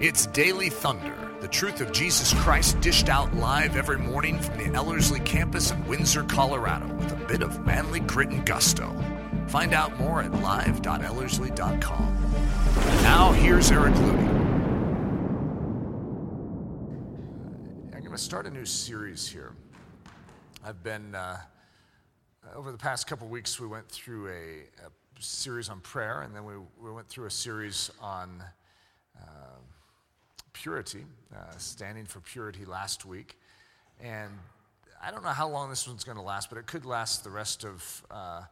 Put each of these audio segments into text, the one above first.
It's Daily Thunder, the truth of Jesus Christ dished out live every morning from the Ellerslie campus in Windsor, Colorado, with a bit of manly grit and gusto. Find out more at live.ellerslie.com. Now, here's Eric Ludy. I'm going to start a new series here. I've been, uh, over the past couple weeks, we went through a, a, series on prayer, and then we, we went through a series on. Uh, purity, uh, standing for purity last week. And I don't know how long this one's going to last, but it could last the rest of, uh,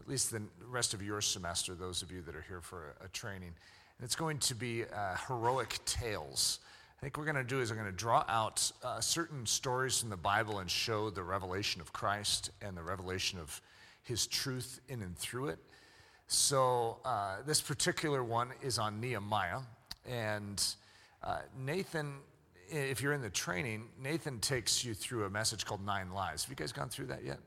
at least the rest of your semester, those of you that are here for a, a training. And it's going to be uh, heroic tales. I think we're going to do is I'm going to draw out uh, certain stories from the Bible and show the revelation of Christ and the revelation of his truth in and through it. So uh, this particular one is on Nehemiah. And uh, Nathan, if you're in the training, Nathan takes you through a message called Nine Lies. Have you guys gone through that yet?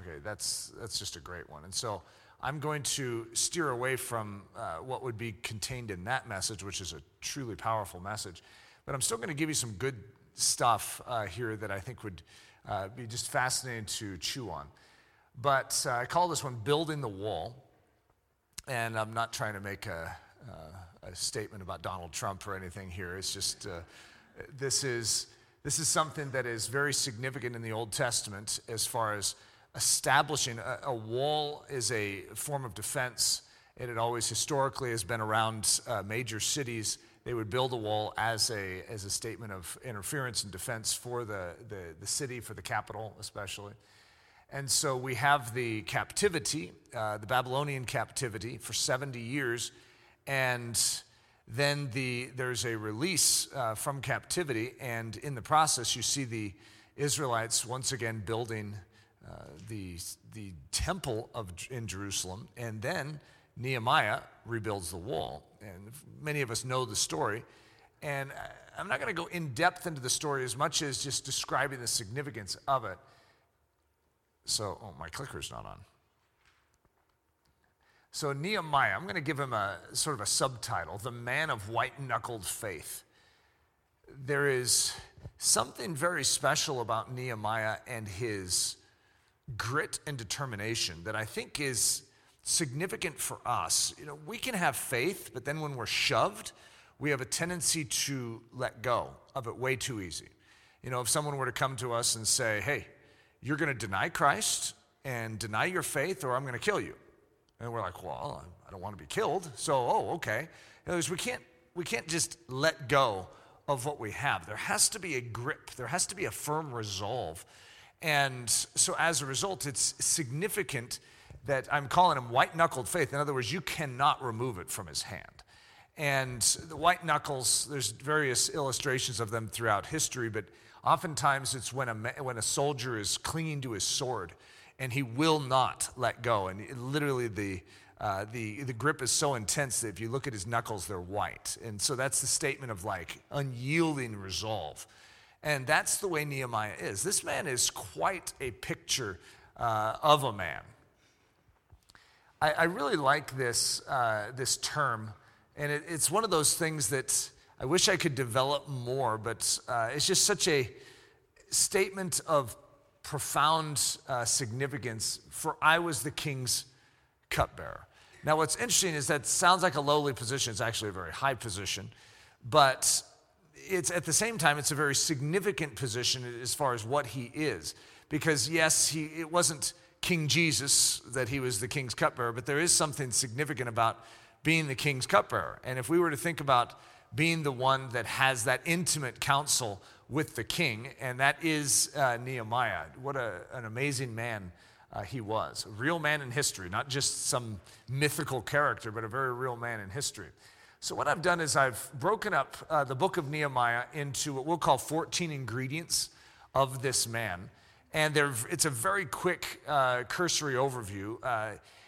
Okay, that's, that's just a great one. And so I'm going to steer away from uh, what would be contained in that message, which is a truly powerful message. But I'm still going to give you some good stuff uh, here that I think would uh, be just fascinating to chew on. But uh, I call this one Building the Wall. And I'm not trying to make a, uh, a statement about Donald Trump or anything here. It's just uh, this is this is something that is very significant in the Old Testament as far as establishing a, a wall is a form of defense. And It always historically has been around uh, major cities. They would build a wall as a, as a statement of interference and defense for the, the, the city, for the capital especially. And so we have the captivity, uh, the Babylonian captivity for 70 years and then the, there's a release uh, from captivity, and in the process, you see the Israelites once again building uh, the, the temple of, in Jerusalem, and then Nehemiah rebuilds the wall. And many of us know the story. And I'm not going to go in depth into the story as much as just describing the significance of it. So, oh, my clicker's not on. So, Nehemiah, I'm going to give him a sort of a subtitle The Man of White Knuckled Faith. There is something very special about Nehemiah and his grit and determination that I think is significant for us. You know, we can have faith, but then when we're shoved, we have a tendency to let go of it way too easy. You know, if someone were to come to us and say, hey, you're going to deny Christ and deny your faith, or I'm going to kill you and we're like, well, I don't want to be killed. So, oh, okay. In other words, we can't, we can't just let go of what we have. There has to be a grip, there has to be a firm resolve. And so, as a result, it's significant that I'm calling him white knuckled faith. In other words, you cannot remove it from his hand. And the white knuckles, there's various illustrations of them throughout history, but oftentimes it's when a, when a soldier is clinging to his sword and he will not let go. And literally, the, uh, the, the grip is so intense that if you look at his knuckles, they're white. And so that's the statement of like unyielding resolve. And that's the way Nehemiah is. This man is quite a picture uh, of a man. I, I really like this, uh, this term, and it, it's one of those things that I wish I could develop more, but uh, it's just such a statement of profound uh, significance for I was the king's cupbearer. Now, what's interesting is that sounds like a lowly position. It's actually a very high position, but it's at the same time it's a very significant position as far as what he is. Because yes, he it wasn't King Jesus that he was the king's cupbearer, but there is something significant about being the king's cupbearer. And if we were to think about being the one that has that intimate counsel with the king, and that is uh, Nehemiah. What a, an amazing man uh, he was. A real man in history, not just some mythical character, but a very real man in history. So, what I've done is I've broken up uh, the book of Nehemiah into what we'll call 14 ingredients of this man. And it's a very quick, uh, cursory overview.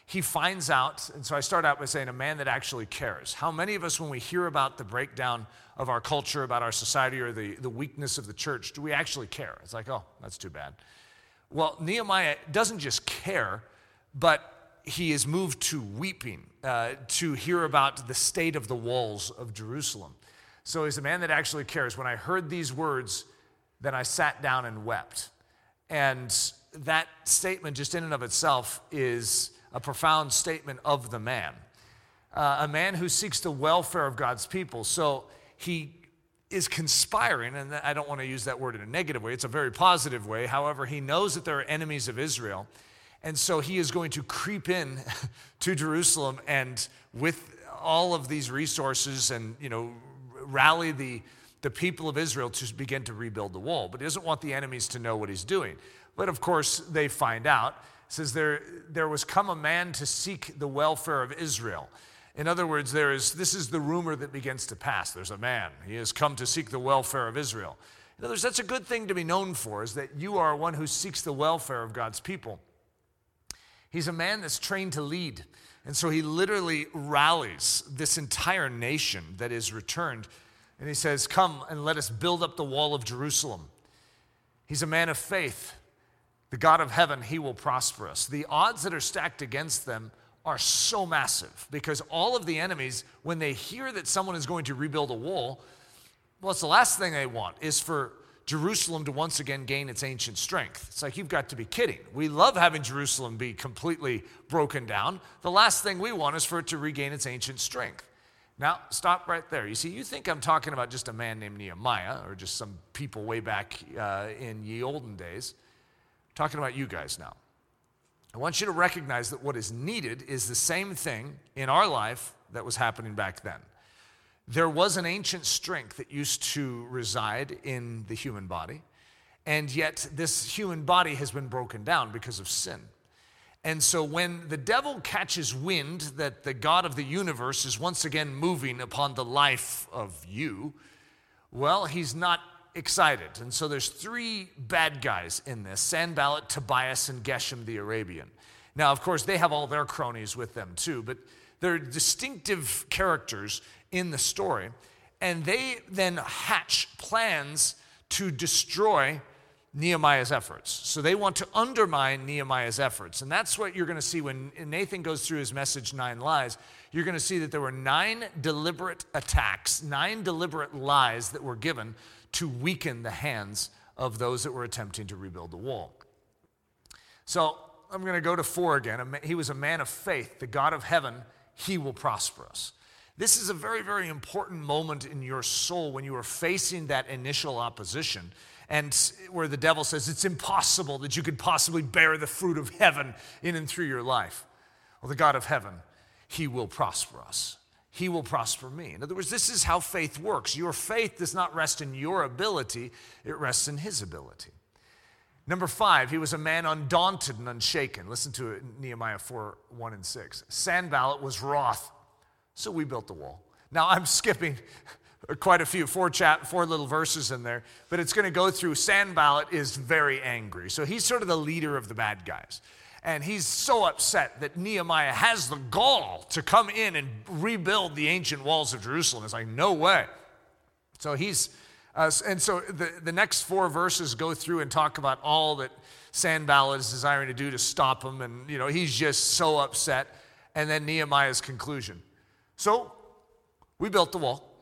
He finds out, and so I start out by saying a man that actually cares. How many of us, when we hear about the breakdown of our culture, about our society, or the, the weakness of the church, do we actually care? It's like, oh, that's too bad. Well, Nehemiah doesn't just care, but he is moved to weeping uh, to hear about the state of the walls of Jerusalem. So he's a man that actually cares. When I heard these words, then I sat down and wept. And that statement, just in and of itself, is a profound statement of the man. Uh, a man who seeks the welfare of God's people. So he is conspiring, and I don't want to use that word in a negative way, it's a very positive way. However, he knows that there are enemies of Israel. And so he is going to creep in to Jerusalem and with all of these resources and, you know, rally the, the people of Israel to begin to rebuild the wall. But he doesn't want the enemies to know what he's doing. But of course, they find out. Says, there, there was come a man to seek the welfare of Israel. In other words, there is, this is the rumor that begins to pass. There's a man. He has come to seek the welfare of Israel. In other words, that's a good thing to be known for, is that you are one who seeks the welfare of God's people. He's a man that's trained to lead. And so he literally rallies this entire nation that is returned. And he says, Come and let us build up the wall of Jerusalem. He's a man of faith. The God of heaven, he will prosper us. The odds that are stacked against them are so massive because all of the enemies, when they hear that someone is going to rebuild a wall, well, it's the last thing they want is for Jerusalem to once again gain its ancient strength. It's like, you've got to be kidding. We love having Jerusalem be completely broken down. The last thing we want is for it to regain its ancient strength. Now, stop right there. You see, you think I'm talking about just a man named Nehemiah or just some people way back uh, in ye olden days. Talking about you guys now. I want you to recognize that what is needed is the same thing in our life that was happening back then. There was an ancient strength that used to reside in the human body, and yet this human body has been broken down because of sin. And so when the devil catches wind that the God of the universe is once again moving upon the life of you, well, he's not excited. And so there's three bad guys in this Sanballat, Tobias, and Geshem the Arabian. Now, of course, they have all their cronies with them too, but they're distinctive characters in the story. And they then hatch plans to destroy Nehemiah's efforts. So they want to undermine Nehemiah's efforts. And that's what you're going to see when Nathan goes through his message, Nine Lies. You're going to see that there were nine deliberate attacks, nine deliberate lies that were given to weaken the hands of those that were attempting to rebuild the wall. So I'm going to go to four again. He was a man of faith. The God of heaven, he will prosper us. This is a very, very important moment in your soul when you are facing that initial opposition and where the devil says it's impossible that you could possibly bear the fruit of heaven in and through your life. Well, the God of heaven, he will prosper us he will prosper me. In other words, this is how faith works. Your faith does not rest in your ability, it rests in his ability. Number five, he was a man undaunted and unshaken. Listen to Nehemiah 4 1 and 6. Sanballat was wroth, so we built the wall. Now I'm skipping quite a few, four, chat, four little verses in there, but it's going to go through. Sanballat is very angry. So he's sort of the leader of the bad guys. And he's so upset that Nehemiah has the gall to come in and rebuild the ancient walls of Jerusalem. It's like, no way. So he's, uh, and so the, the next four verses go through and talk about all that Sanballat is desiring to do to stop him. And, you know, he's just so upset. And then Nehemiah's conclusion. So we built the wall.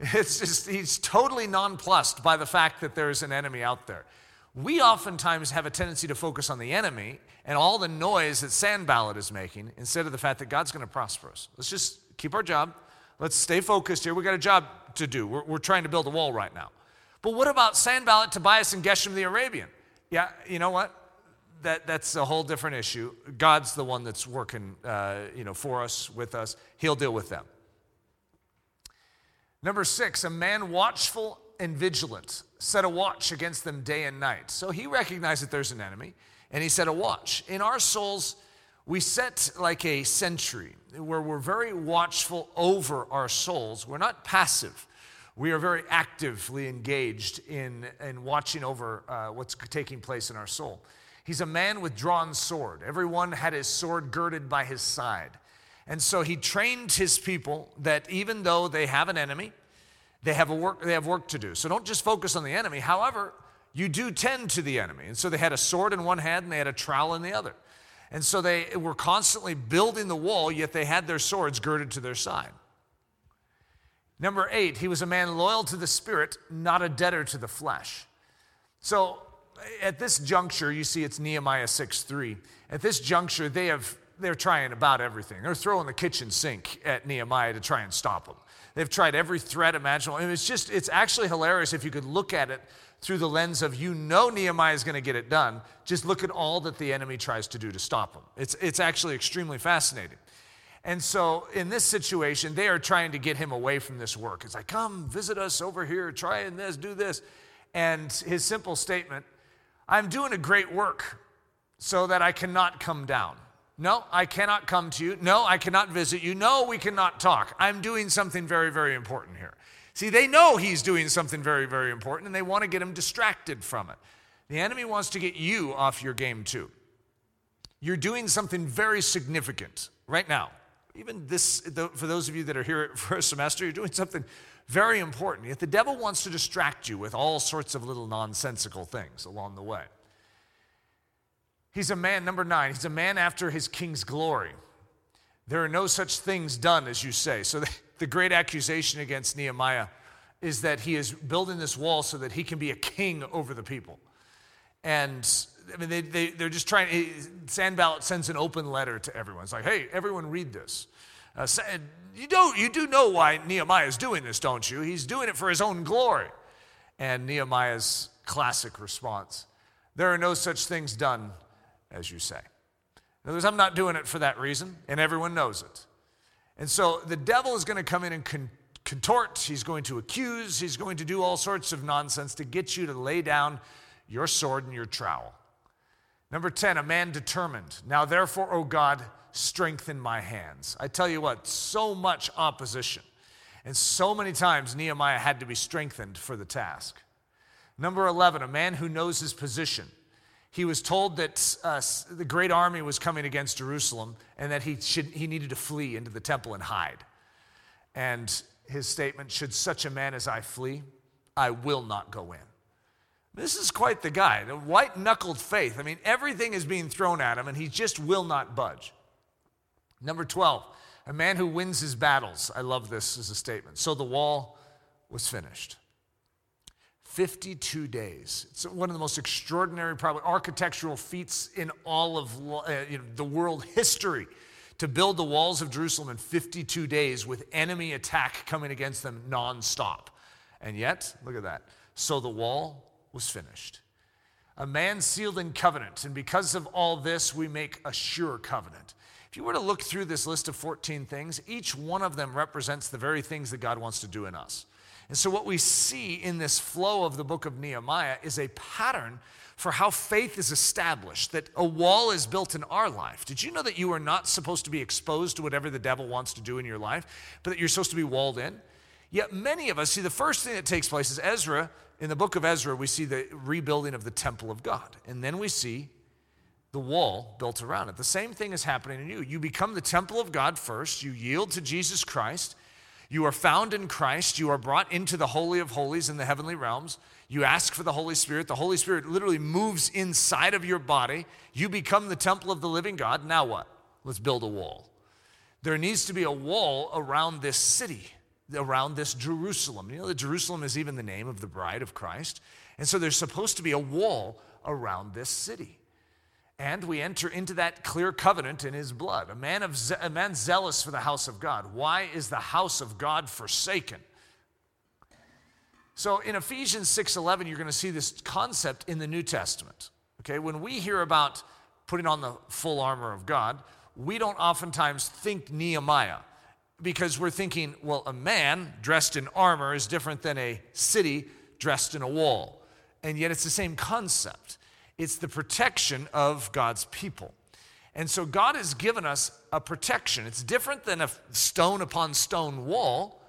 It's just, he's totally nonplussed by the fact that there's an enemy out there. We oftentimes have a tendency to focus on the enemy and all the noise that Sanballat is making instead of the fact that God's going to prosper us. Let's just keep our job. Let's stay focused here. We got a job to do. We're, we're trying to build a wall right now. But what about Sanballat, Tobias, and Geshem the Arabian? Yeah, you know what? That, that's a whole different issue. God's the one that's working uh, you know, for us, with us. He'll deal with them. Number six, a man watchful and vigilant set a watch against them day and night. So he recognized that there's an enemy and he set a watch. In our souls, we set like a sentry where we're very watchful over our souls. We're not passive. We are very actively engaged in, in watching over uh, what's taking place in our soul. He's a man with drawn sword. Everyone had his sword girded by his side. And so he trained his people that even though they have an enemy, they have, a work, they have work to do. So don't just focus on the enemy. However, you do tend to the enemy. And so they had a sword in one hand and they had a trowel in the other. And so they were constantly building the wall, yet they had their swords girded to their side. Number eight, he was a man loyal to the spirit, not a debtor to the flesh. So at this juncture, you see it's Nehemiah 6 3. At this juncture, they have they're trying about everything. They're throwing the kitchen sink at Nehemiah to try and stop him. They've tried every threat imaginable. And it's just, it's actually hilarious if you could look at it through the lens of you know Nehemiah is going to get it done. Just look at all that the enemy tries to do to stop him. It's, it's actually extremely fascinating. And so in this situation, they are trying to get him away from this work. It's like, come visit us over here, try and this, do this. And his simple statement, I'm doing a great work so that I cannot come down. No, I cannot come to you. No, I cannot visit you. No, we cannot talk. I'm doing something very, very important here. See, they know he's doing something very, very important and they want to get him distracted from it. The enemy wants to get you off your game too. You're doing something very significant right now even this, for those of you that are here for a semester, you're doing something very important. Yet the devil wants to distract you with all sorts of little nonsensical things along the way. He's a man, number nine, he's a man after his king's glory. There are no such things done, as you say. So the, the great accusation against Nehemiah is that he is building this wall so that he can be a king over the people. And I mean, they, they, they're just trying, Sanballat sends an open letter to everyone. It's like, hey, everyone read this. Uh, you, don't—you do know why Nehemiah is doing this, don't you? He's doing it for his own glory. And Nehemiah's classic response there are no such things done as you say. In other words, I'm not doing it for that reason, and everyone knows it. And so the devil is going to come in and con- contort, he's going to accuse, he's going to do all sorts of nonsense to get you to lay down your sword and your trowel. Number 10, a man determined. Now, therefore, O God, strengthen my hands. I tell you what, so much opposition. And so many times Nehemiah had to be strengthened for the task. Number 11, a man who knows his position. He was told that uh, the great army was coming against Jerusalem and that he, should, he needed to flee into the temple and hide. And his statement, Should such a man as I flee, I will not go in. This is quite the guy, the white knuckled faith. I mean, everything is being thrown at him, and he just will not budge. Number 12, a man who wins his battles. I love this as a statement. So the wall was finished. 52 days. It's one of the most extraordinary, probably architectural feats in all of uh, you know, the world history to build the walls of Jerusalem in 52 days with enemy attack coming against them nonstop. And yet, look at that. So the wall was finished. A man sealed in covenant, and because of all this, we make a sure covenant. If you were to look through this list of 14 things, each one of them represents the very things that God wants to do in us. And so, what we see in this flow of the book of Nehemiah is a pattern for how faith is established, that a wall is built in our life. Did you know that you are not supposed to be exposed to whatever the devil wants to do in your life, but that you're supposed to be walled in? Yet, many of us see the first thing that takes place is Ezra in the book of Ezra, we see the rebuilding of the temple of God. And then we see the wall built around it. The same thing is happening in you. You become the temple of God first, you yield to Jesus Christ. You are found in Christ. You are brought into the Holy of Holies in the heavenly realms. You ask for the Holy Spirit. The Holy Spirit literally moves inside of your body. You become the temple of the living God. Now what? Let's build a wall. There needs to be a wall around this city around this Jerusalem. You know that Jerusalem is even the name of the bride of Christ. And so there's supposed to be a wall around this city. And we enter into that clear covenant in his blood. A man, of a man zealous for the house of God. Why is the house of God forsaken? So in Ephesians 6:11 you're going to see this concept in the New Testament. Okay? When we hear about putting on the full armor of God, we don't oftentimes think Nehemiah because we're thinking, well, a man dressed in armor is different than a city dressed in a wall. And yet it's the same concept it's the protection of God's people. And so God has given us a protection. It's different than a stone upon stone wall,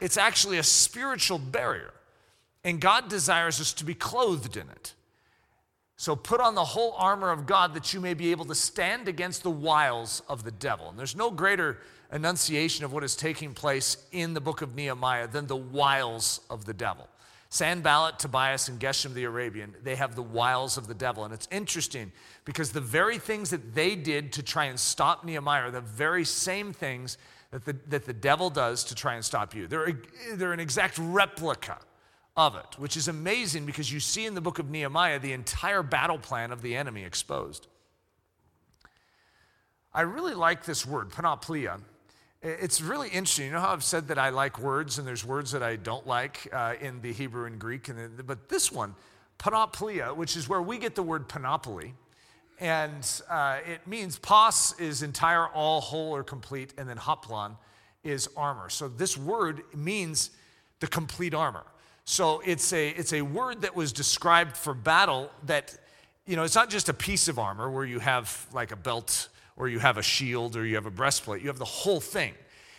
it's actually a spiritual barrier. And God desires us to be clothed in it. So put on the whole armor of God that you may be able to stand against the wiles of the devil. And there's no greater enunciation of what is taking place in the book of Nehemiah than the wiles of the devil. Sanballat, Tobias, and Geshem the Arabian, they have the wiles of the devil. And it's interesting because the very things that they did to try and stop Nehemiah are the very same things that the, that the devil does to try and stop you. They're, they're an exact replica of it, which is amazing because you see in the book of Nehemiah the entire battle plan of the enemy exposed. I really like this word, panoplia. It's really interesting. You know how I've said that I like words and there's words that I don't like uh, in the Hebrew and Greek? And but this one, panoplia, which is where we get the word panoply, and uh, it means pos is entire, all, whole, or complete, and then hoplon is armor. So this word means the complete armor. So it's a, it's a word that was described for battle that, you know, it's not just a piece of armor where you have like a belt or you have a shield or you have a breastplate. You have the whole thing.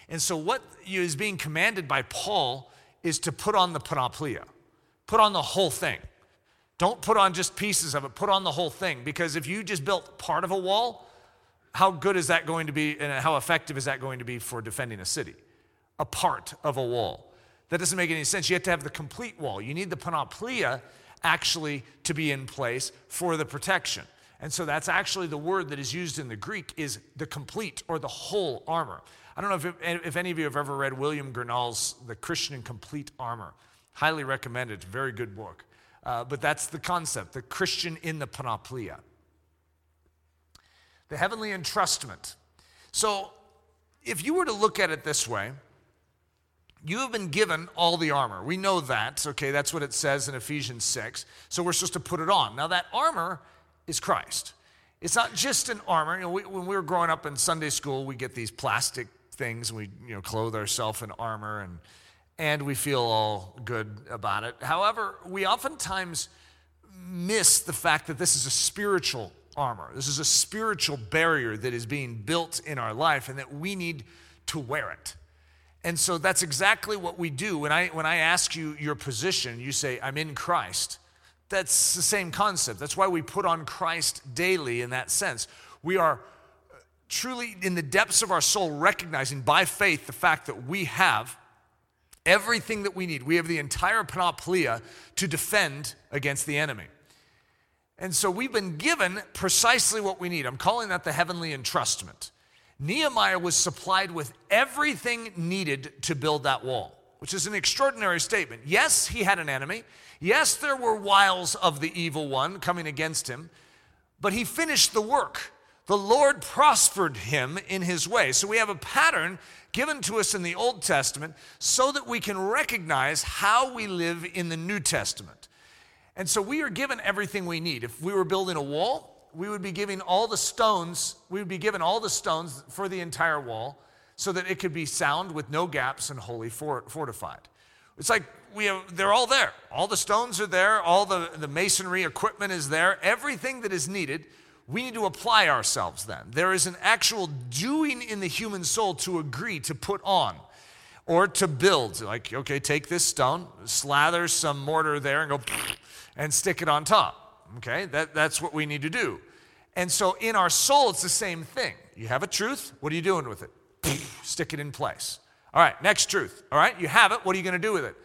And so what is being commanded by Paul is to put on the panoplia, put on the whole thing. Don't put on just pieces of it, put on the whole thing. Because if you just built part of a wall, how good is that going to be and how effective is that going to be for defending a city? A part of a wall. That doesn't make any sense. You have to have the complete wall. You need the panoplia actually to be in place for the protection. And so that's actually the word that is used in the Greek is the complete or the whole armor. I don't know if, if any of you have ever read William Gurnall's The Christian in Complete Armor. Highly recommended. It's very good book. Uh, but that's the concept the Christian in the panoplia. The heavenly entrustment. So, if you were to look at it this way, you have been given all the armor. We know that, okay? That's what it says in Ephesians 6. So we're supposed to put it on. Now, that armor is Christ. It's not just an armor. You know, we, when we were growing up in Sunday school, we get these plastic things and we you know, clothe ourselves in armor and and we feel all good about it. However, we oftentimes miss the fact that this is a spiritual armor. This is a spiritual barrier that is being built in our life and that we need to wear it. And so that's exactly what we do. When I, when I ask you your position, you say, I'm in Christ. That's the same concept. That's why we put on Christ daily in that sense. We are uh, truly in the depths of our soul recognizing by faith the fact that we have everything that we need. We have the entire panoplia to defend against the enemy. And so we've been given precisely what we need. I'm calling that the heavenly entrustment. Nehemiah was supplied with everything needed to build that wall, which is an extraordinary statement. Yes, he had an enemy. Yes, there were wiles of the evil one coming against him, but he finished the work. The Lord prospered him in his way. So we have a pattern given to us in the Old Testament so that we can recognize how we live in the New Testament. And so we are given everything we need. If we were building a wall, we would be giving all the stones, we would be given all the stones for the entire wall so that it could be sound with no gaps and wholly fortified. It's like we have, they're all there. All the stones are there, all the, the masonry equipment is there, everything that is needed we need to apply ourselves then. There is an actual doing in the human soul to agree to put on or to build. Like, okay, take this stone, slather some mortar there, and go and stick it on top. Okay, that, that's what we need to do. And so in our soul, it's the same thing. You have a truth, what are you doing with it? Stick it in place. All right, next truth. All right, you have it, what are you going to do with it?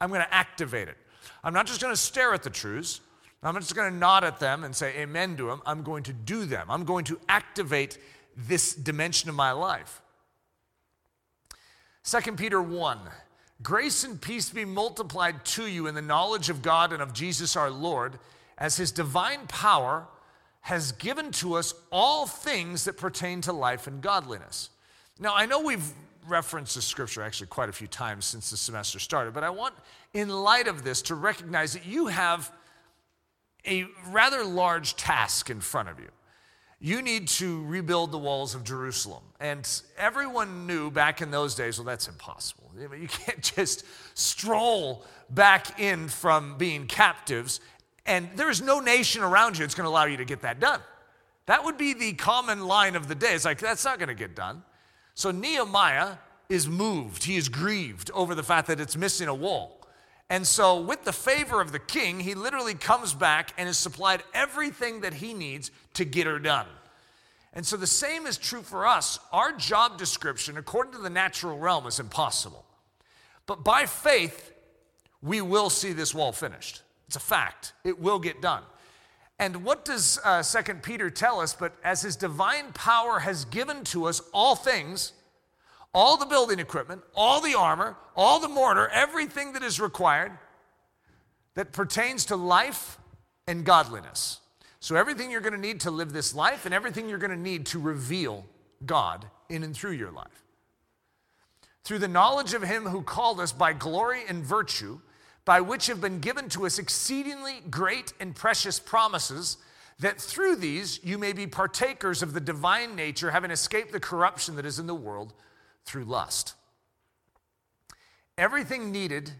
I'm going to activate it. I'm not just going to stare at the truths. I'm not just going to nod at them and say amen to them. I'm going to do them. I'm going to activate this dimension of my life. 2 Peter 1 Grace and peace be multiplied to you in the knowledge of God and of Jesus our Lord, as his divine power has given to us all things that pertain to life and godliness. Now, I know we've referenced the scripture actually quite a few times since the semester started, but I want, in light of this, to recognize that you have a rather large task in front of you. You need to rebuild the walls of Jerusalem. And everyone knew back in those days, well, that's impossible. You can't just stroll back in from being captives, and there's no nation around you that's going to allow you to get that done. That would be the common line of the day. It's like, that's not going to get done. So Nehemiah is moved, he is grieved over the fact that it's missing a wall. And so, with the favor of the king, he literally comes back and is supplied everything that he needs to get her done. And so, the same is true for us. Our job description, according to the natural realm, is impossible. But by faith, we will see this wall finished. It's a fact, it will get done. And what does uh, 2 Peter tell us? But as his divine power has given to us all things, all the building equipment, all the armor, all the mortar, everything that is required that pertains to life and godliness. So, everything you're going to need to live this life and everything you're going to need to reveal God in and through your life. Through the knowledge of Him who called us by glory and virtue, by which have been given to us exceedingly great and precious promises, that through these you may be partakers of the divine nature, having escaped the corruption that is in the world through lust. Everything needed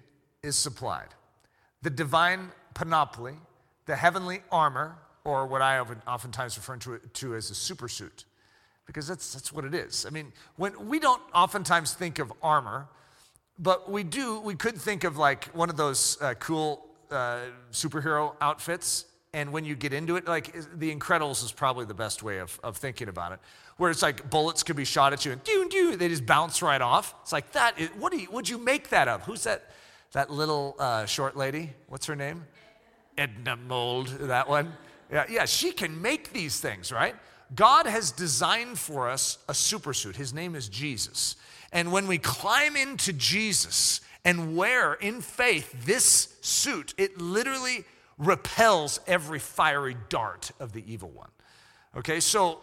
is supplied. The divine panoply, the heavenly armor, or what I often oftentimes refer to, to as a supersuit, because that's, that's what it is. I mean, when we don't oftentimes think of armor, but we do, we could think of like one of those uh, cool uh, superhero outfits. And when you get into it, like The Incredibles is probably the best way of, of thinking about it, where it's like bullets could be shot at you and doo, doo, they just bounce right off. It's like that. Is, what do you, would you make that of? Who's that? That little uh, short lady? What's her name? Edna Mode, that one. Yeah, yeah, she can make these things, right? God has designed for us a supersuit. His name is Jesus. And when we climb into Jesus and wear in faith this suit, it literally repels every fiery dart of the evil one. Okay, so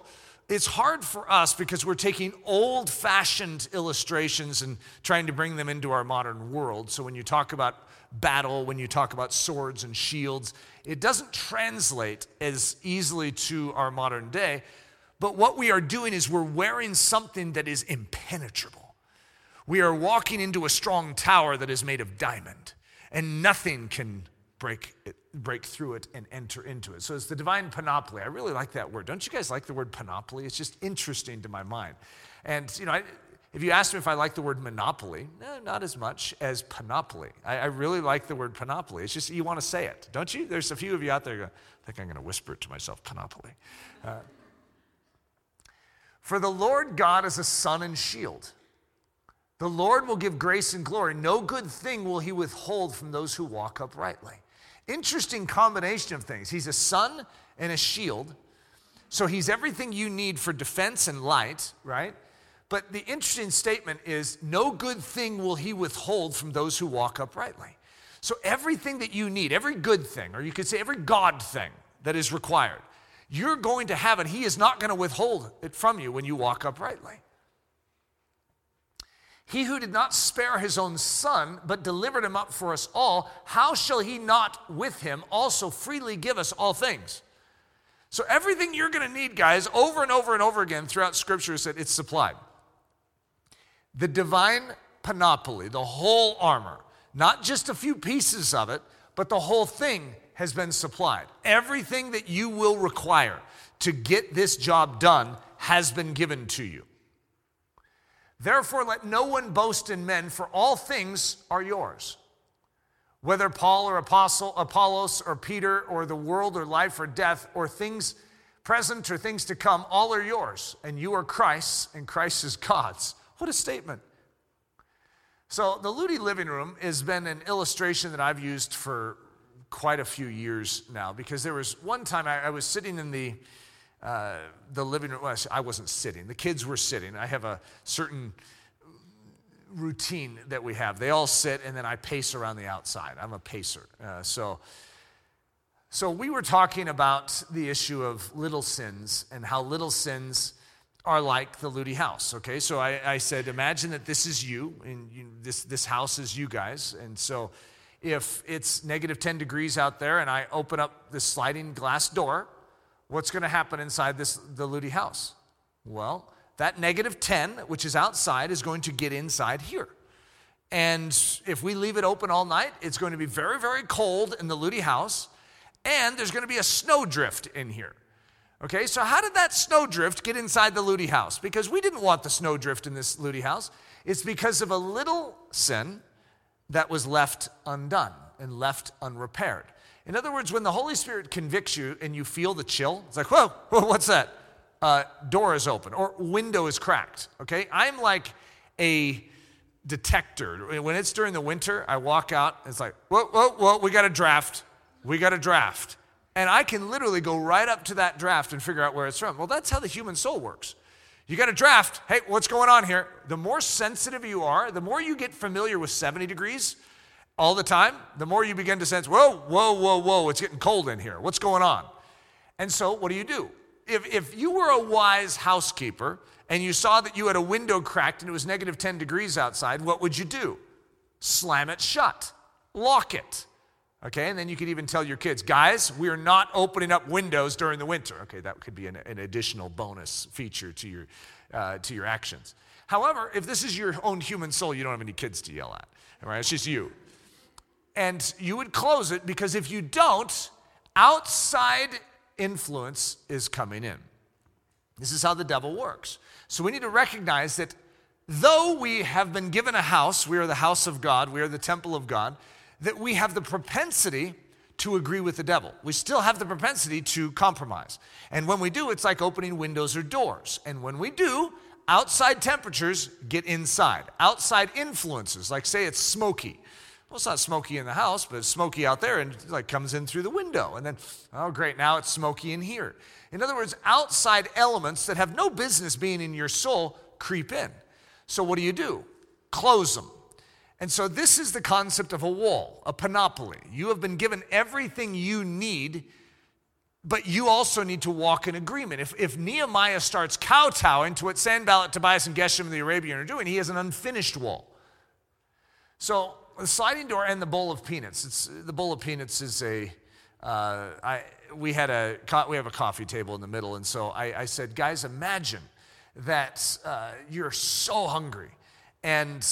it's hard for us because we're taking old fashioned illustrations and trying to bring them into our modern world. So when you talk about battle, when you talk about swords and shields, it doesn't translate as easily to our modern day. But what we are doing is we're wearing something that is impenetrable. We are walking into a strong tower that is made of diamond, and nothing can break, it, break through it and enter into it. So it's the divine panoply. I really like that word. Don't you guys like the word panoply? It's just interesting to my mind. And, you know, I, if you ask me if I like the word monopoly, no, not as much as panoply. I, I really like the word panoply. It's just you want to say it, don't you? There's a few of you out there go, I think I'm going to whisper it to myself, panoply. Uh, For the Lord God is a sun and shield. The Lord will give grace and glory. No good thing will he withhold from those who walk uprightly. Interesting combination of things. He's a sun and a shield. So he's everything you need for defense and light, right? But the interesting statement is no good thing will he withhold from those who walk uprightly. So everything that you need, every good thing, or you could say every God thing that is required, you're going to have it. He is not going to withhold it from you when you walk uprightly. He who did not spare his own son, but delivered him up for us all, how shall he not with him also freely give us all things? So, everything you're going to need, guys, over and over and over again throughout Scripture is that it's supplied. The divine panoply, the whole armor, not just a few pieces of it, but the whole thing has been supplied. Everything that you will require to get this job done has been given to you. Therefore, let no one boast in men, for all things are yours. Whether Paul or Apostle, Apollos or Peter or the world or life or death or things present or things to come, all are yours. And you are Christ's, and Christ is God's. What a statement. So, the Ludy living room has been an illustration that I've used for quite a few years now because there was one time I, I was sitting in the uh, the living room. Well, I wasn't sitting, the kids were sitting. I have a certain routine that we have. They all sit, and then I pace around the outside. I'm a pacer. Uh, so, so we were talking about the issue of little sins and how little sins are like the Ludy house. Okay, so I, I said, imagine that this is you, and you, this this house is you guys, and so if it's negative 10 degrees out there, and I open up this sliding glass door what's going to happen inside this the Ludy house? Well, that negative 10, which is outside, is going to get inside here. And if we leave it open all night, it's going to be very, very cold in the Ludy house, and there's going to be a snowdrift in here. Okay, so how did that snowdrift get inside the Ludy house? Because we didn't want the snowdrift in this Ludy house. It's because of a little sin that was left undone and left unrepaired. In other words, when the Holy Spirit convicts you and you feel the chill, it's like, whoa, whoa what's that? Uh, door is open or window is cracked. Okay, I'm like a detector. When it's during the winter, I walk out. And it's like, whoa, whoa, whoa, we got a draft. We got a draft. And I can literally go right up to that draft and figure out where it's from. Well, that's how the human soul works. You got a draft. Hey, what's going on here? The more sensitive you are, the more you get familiar with 70 degrees all the time, the more you begin to sense, whoa, whoa, whoa, whoa, it's getting cold in here. What's going on? And so, what do you do? If, if you were a wise housekeeper and you saw that you had a window cracked and it was negative 10 degrees outside, what would you do? Slam it shut, lock it. Okay, and then you could even tell your kids, guys, we are not opening up windows during the winter. Okay, that could be an, an additional bonus feature to your, uh, to your actions. However, if this is your own human soul, you don't have any kids to yell at. Right, it's just you. And you would close it because if you don't, outside influence is coming in. This is how the devil works. So we need to recognize that though we have been given a house, we are the house of God, we are the temple of God that we have the propensity to agree with the devil. We still have the propensity to compromise. And when we do, it's like opening windows or doors. And when we do, outside temperatures get inside. Outside influences, like say it's smoky. Well, it's not smoky in the house, but it's smoky out there and like comes in through the window. And then, oh, great, now it's smoky in here. In other words, outside elements that have no business being in your soul creep in. So, what do you do? Close them. And so, this is the concept of a wall, a panoply. You have been given everything you need, but you also need to walk in agreement. If, if Nehemiah starts kowtowing to what Sanballat, Tobias, and Geshem the Arabian are doing, he has an unfinished wall. So, the sliding door and the bowl of peanuts. It's, the bowl of peanuts is a. Uh, I, we had a we have a coffee table in the middle, and so I, I said, guys, imagine that uh, you're so hungry, and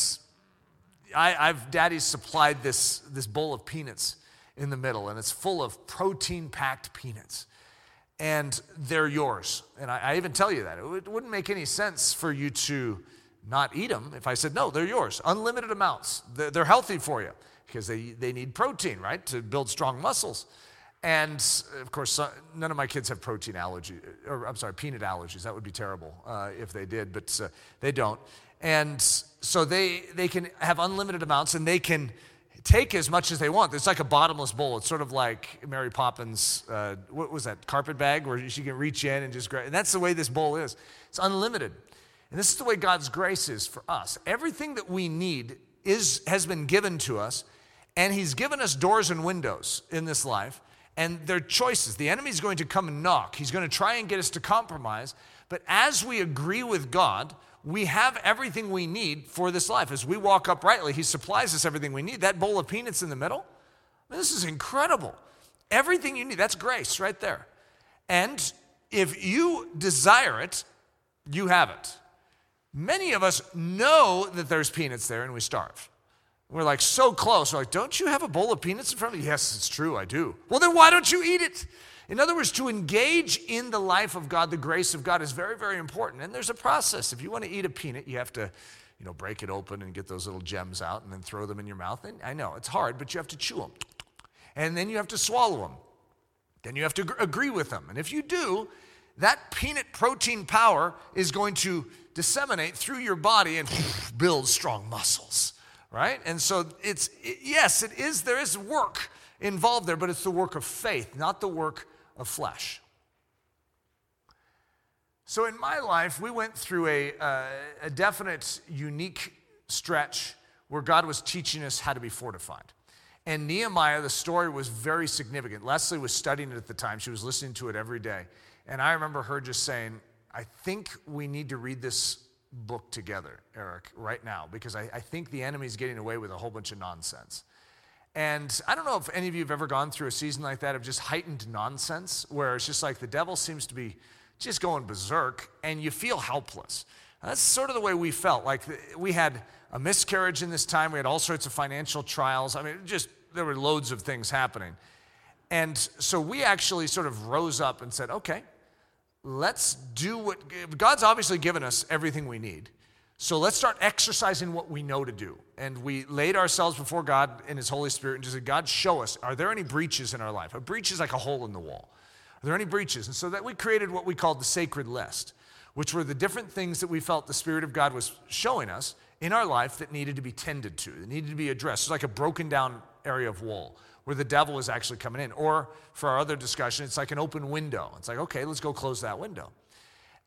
I, have daddy's supplied this, this bowl of peanuts in the middle, and it's full of protein packed peanuts. And they're yours. And I, I even tell you that. It, it wouldn't make any sense for you to not eat them if I said, no, they're yours. Unlimited amounts. They're, they're healthy for you because they, they need protein, right, to build strong muscles. And of course, none of my kids have protein allergy, or I'm sorry, peanut allergies. That would be terrible uh, if they did, but uh, they don't. And so they, they can have unlimited amounts and they can take as much as they want. It's like a bottomless bowl. It's sort of like Mary Poppins, uh, what was that, carpet bag where she can reach in and just grab. And that's the way this bowl is. It's unlimited. And this is the way God's grace is for us. Everything that we need is, has been given to us, and He's given us doors and windows in this life, and they're choices. The enemy's going to come and knock. He's going to try and get us to compromise. But as we agree with God, we have everything we need for this life. As we walk uprightly, He supplies us everything we need. That bowl of peanuts in the middle, this is incredible. Everything you need, that's grace right there. And if you desire it, you have it. Many of us know that there's peanuts there and we starve. We're like so close. We're like, don't you have a bowl of peanuts in front of you? Yes, it's true, I do. Well, then why don't you eat it? In other words, to engage in the life of God, the grace of God is very, very important. And there's a process. If you want to eat a peanut, you have to, you know, break it open and get those little gems out and then throw them in your mouth. And I know it's hard, but you have to chew them. And then you have to swallow them. Then you have to agree with them. And if you do, that peanut protein power is going to disseminate through your body and build strong muscles, right? And so it's, yes, it is, there is work involved there, but it's the work of faith, not the work of flesh. So in my life, we went through a, uh, a definite, unique stretch where God was teaching us how to be fortified. And Nehemiah, the story was very significant. Leslie was studying it at the time. She was listening to it every day. And I remember her just saying, I think we need to read this book together, Eric, right now, because I, I think the enemy's getting away with a whole bunch of nonsense. And I don't know if any of you have ever gone through a season like that of just heightened nonsense, where it's just like the devil seems to be just going berserk and you feel helpless. That's sort of the way we felt. Like we had a miscarriage in this time, we had all sorts of financial trials. I mean, just there were loads of things happening. And so we actually sort of rose up and said, okay, let's do what God's obviously given us everything we need. So let's start exercising what we know to do. And we laid ourselves before God in His Holy Spirit and just said, God, show us, are there any breaches in our life? A breach is like a hole in the wall. Are there any breaches? And so that we created what we called the sacred list, which were the different things that we felt the Spirit of God was showing us in our life that needed to be tended to, that needed to be addressed. It's like a broken down area of wall where the devil is actually coming in. Or for our other discussion, it's like an open window. It's like, okay, let's go close that window.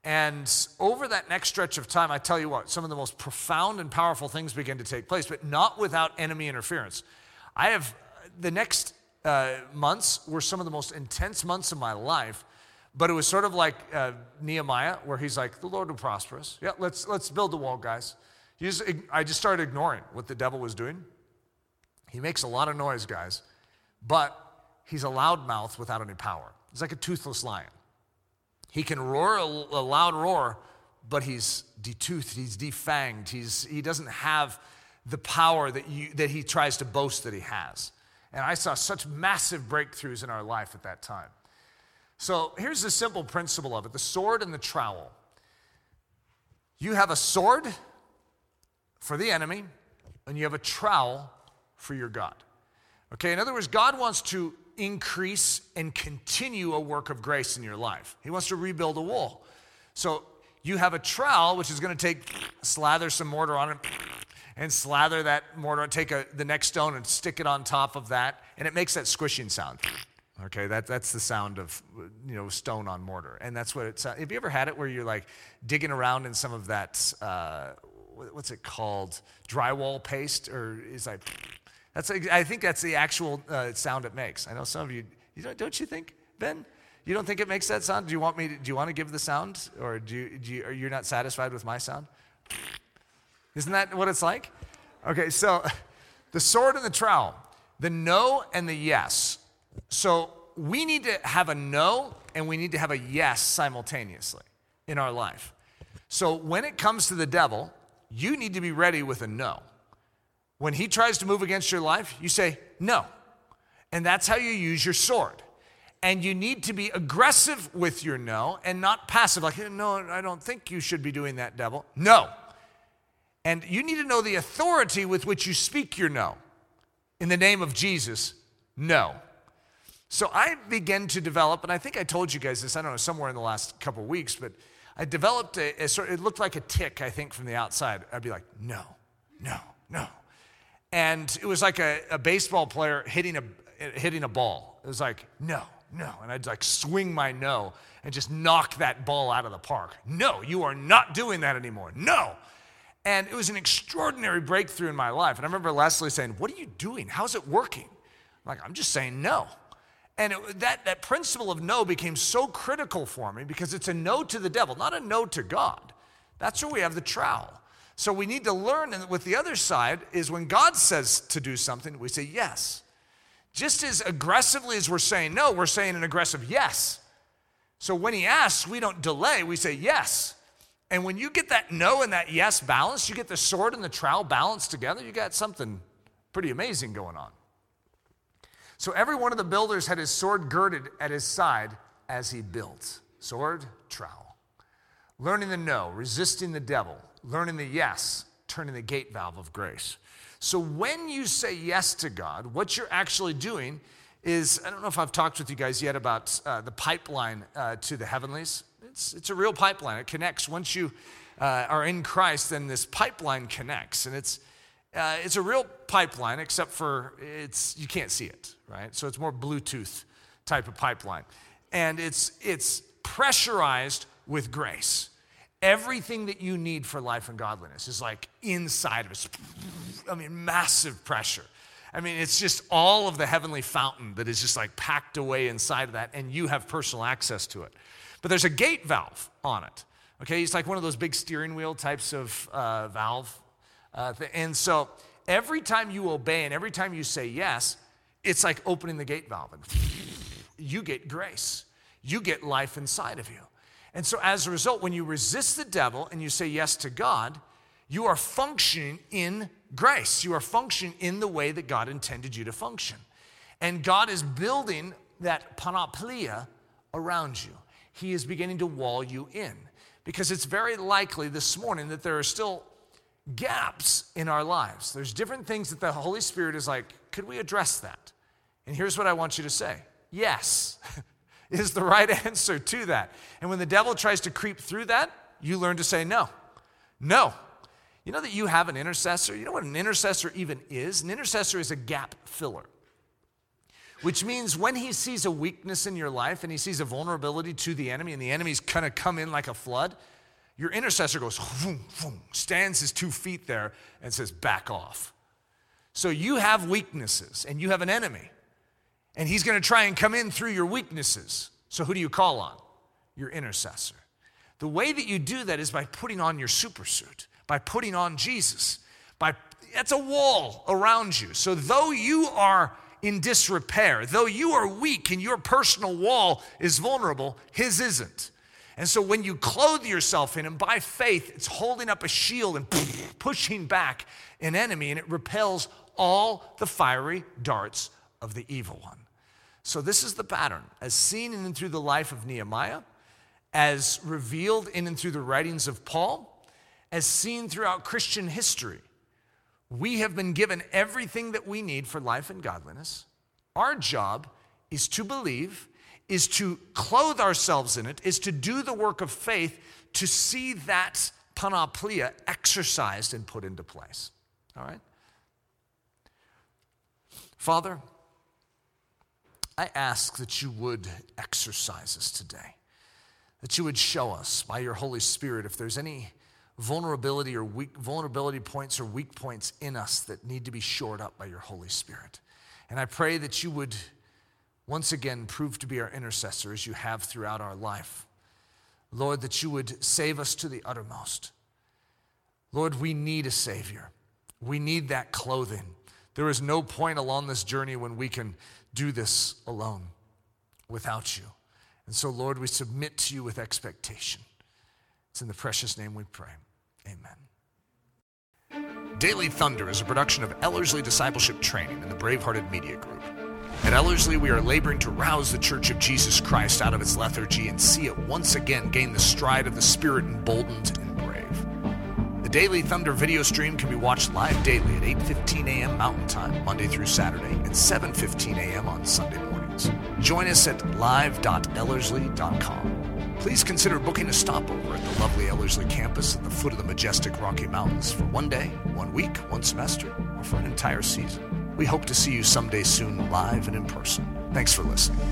And over that next stretch of time, I tell you what, some of the most profound and powerful things begin to take place, but not without enemy interference. I have, the next uh, months were some of the most intense months of my life, but it was sort of like uh, Nehemiah, where he's like, the Lord will prosper us. Yeah, let's, let's build the wall, guys. Just, I just started ignoring what the devil was doing. He makes a lot of noise, guys, but he's a loudmouth without any power. He's like a toothless lion. He can roar a, a loud roar, but he's detoothed, he's defanged, he's, he doesn't have the power that, you, that he tries to boast that he has. And I saw such massive breakthroughs in our life at that time. So here's the simple principle of it the sword and the trowel. You have a sword for the enemy, and you have a trowel for your God. Okay, in other words, God wants to increase and continue a work of grace in your life. He wants to rebuild a wall. So you have a trowel, which is going to take, slather some mortar on it, and slather that mortar, take a, the next stone and stick it on top of that, and it makes that squishing sound. Okay, that, that's the sound of you know stone on mortar, and that's what it's. Have you ever had it where you're like digging around in some of that? Uh, what's it called? Drywall paste, or is like that's, I think that's the actual uh, sound it makes. I know some of you, you don't, don't you think, Ben? You don't think it makes that sound? Do you want me? To, do you want to give the sound, or do you, do you, are you not satisfied with my sound? Isn't that what it's like? Okay, so the sword and the trowel, the no and the yes. So we need to have a no and we need to have a yes simultaneously in our life. So when it comes to the devil, you need to be ready with a no. When he tries to move against your life, you say, no. And that's how you use your sword. And you need to be aggressive with your no and not passive, like, no, I don't think you should be doing that, devil. No. And you need to know the authority with which you speak your no. In the name of Jesus, no. So I began to develop, and I think I told you guys this, I don't know, somewhere in the last couple weeks, but I developed a, a sort it looked like a tick, I think, from the outside. I'd be like, no, no, no, and it was like a, a baseball player hitting a, hitting a ball. It was like, no, no. And I'd like swing my no and just knock that ball out of the park. No, you are not doing that anymore. No. And it was an extraordinary breakthrough in my life. And I remember Leslie saying, What are you doing? How's it working? I'm like, I'm just saying no. And it, that, that principle of no became so critical for me because it's a no to the devil, not a no to God. That's where we have the trowel. So we need to learn and with the other side is when God says to do something, we say yes. Just as aggressively as we're saying no, we're saying an aggressive yes. So when he asks, we don't delay, we say yes. And when you get that no and that yes balance, you get the sword and the trowel balanced together, you got something pretty amazing going on. So every one of the builders had his sword girded at his side as he built. Sword, trowel. Learning the no, resisting the devil, learning the yes, turning the gate valve of grace. So when you say yes to God, what you're actually doing is I don't know if I've talked with you guys yet about uh, the pipeline uh, to the heavenlies. It's, it's a real pipeline. It connects. Once you uh, are in Christ, then this pipeline connects. And it's, uh, it's a real pipeline, except for it's, you can't see it, right? So it's more Bluetooth type of pipeline. And it's, it's pressurized with grace. Everything that you need for life and godliness is like inside of us. I mean, massive pressure. I mean, it's just all of the heavenly fountain that is just like packed away inside of that, and you have personal access to it. But there's a gate valve on it. Okay, it's like one of those big steering wheel types of uh, valve. Uh, and so every time you obey and every time you say yes, it's like opening the gate valve, and you get grace. You get life inside of you. And so, as a result, when you resist the devil and you say yes to God, you are functioning in grace. You are functioning in the way that God intended you to function. And God is building that panoplia around you. He is beginning to wall you in because it's very likely this morning that there are still gaps in our lives. There's different things that the Holy Spirit is like, could we address that? And here's what I want you to say yes. is the right answer to that. And when the devil tries to creep through that, you learn to say no. No. You know that you have an intercessor? You know what an intercessor even is? An intercessor is a gap filler. which means when he sees a weakness in your life and he sees a vulnerability to the enemy and the enemy's kind of come in like a flood, your intercessor goes, vroom, vroom, stands his two feet there and says, back off. So you have weaknesses and you have an enemy, and he's going to try and come in through your weaknesses. So who do you call on? Your intercessor. The way that you do that is by putting on your supersuit, by putting on Jesus. By that's a wall around you. So though you are in disrepair, though you are weak and your personal wall is vulnerable, his isn't. And so when you clothe yourself in him by faith, it's holding up a shield and pushing back an enemy, and it repels all the fiery darts of the evil one. So, this is the pattern as seen in and through the life of Nehemiah, as revealed in and through the writings of Paul, as seen throughout Christian history. We have been given everything that we need for life and godliness. Our job is to believe, is to clothe ourselves in it, is to do the work of faith to see that panoplia exercised and put into place. All right? Father, I ask that you would exercise us today, that you would show us by your Holy Spirit if there's any vulnerability or weak vulnerability points or weak points in us that need to be shored up by your Holy Spirit. And I pray that you would once again prove to be our intercessor as you have throughout our life. Lord, that you would save us to the uttermost. Lord, we need a Savior. We need that clothing. There is no point along this journey when we can do this alone without you. And so, Lord, we submit to you with expectation. It's in the precious name we pray. Amen. Daily Thunder is a production of Ellerslie Discipleship Training and the Bravehearted Media Group. At Ellerslie, we are laboring to rouse the Church of Jesus Christ out of its lethargy and see it once again gain the stride of the Spirit emboldened and Daily Thunder video stream can be watched live daily at 8:15 a.m. Mountain Time, Monday through Saturday, and 7:15 a.m. on Sunday mornings. Join us at live.ellerslie.com. Please consider booking a stopover at the lovely Ellerslie campus at the foot of the majestic Rocky Mountains for one day, one week, one semester, or for an entire season. We hope to see you someday soon, live and in person. Thanks for listening.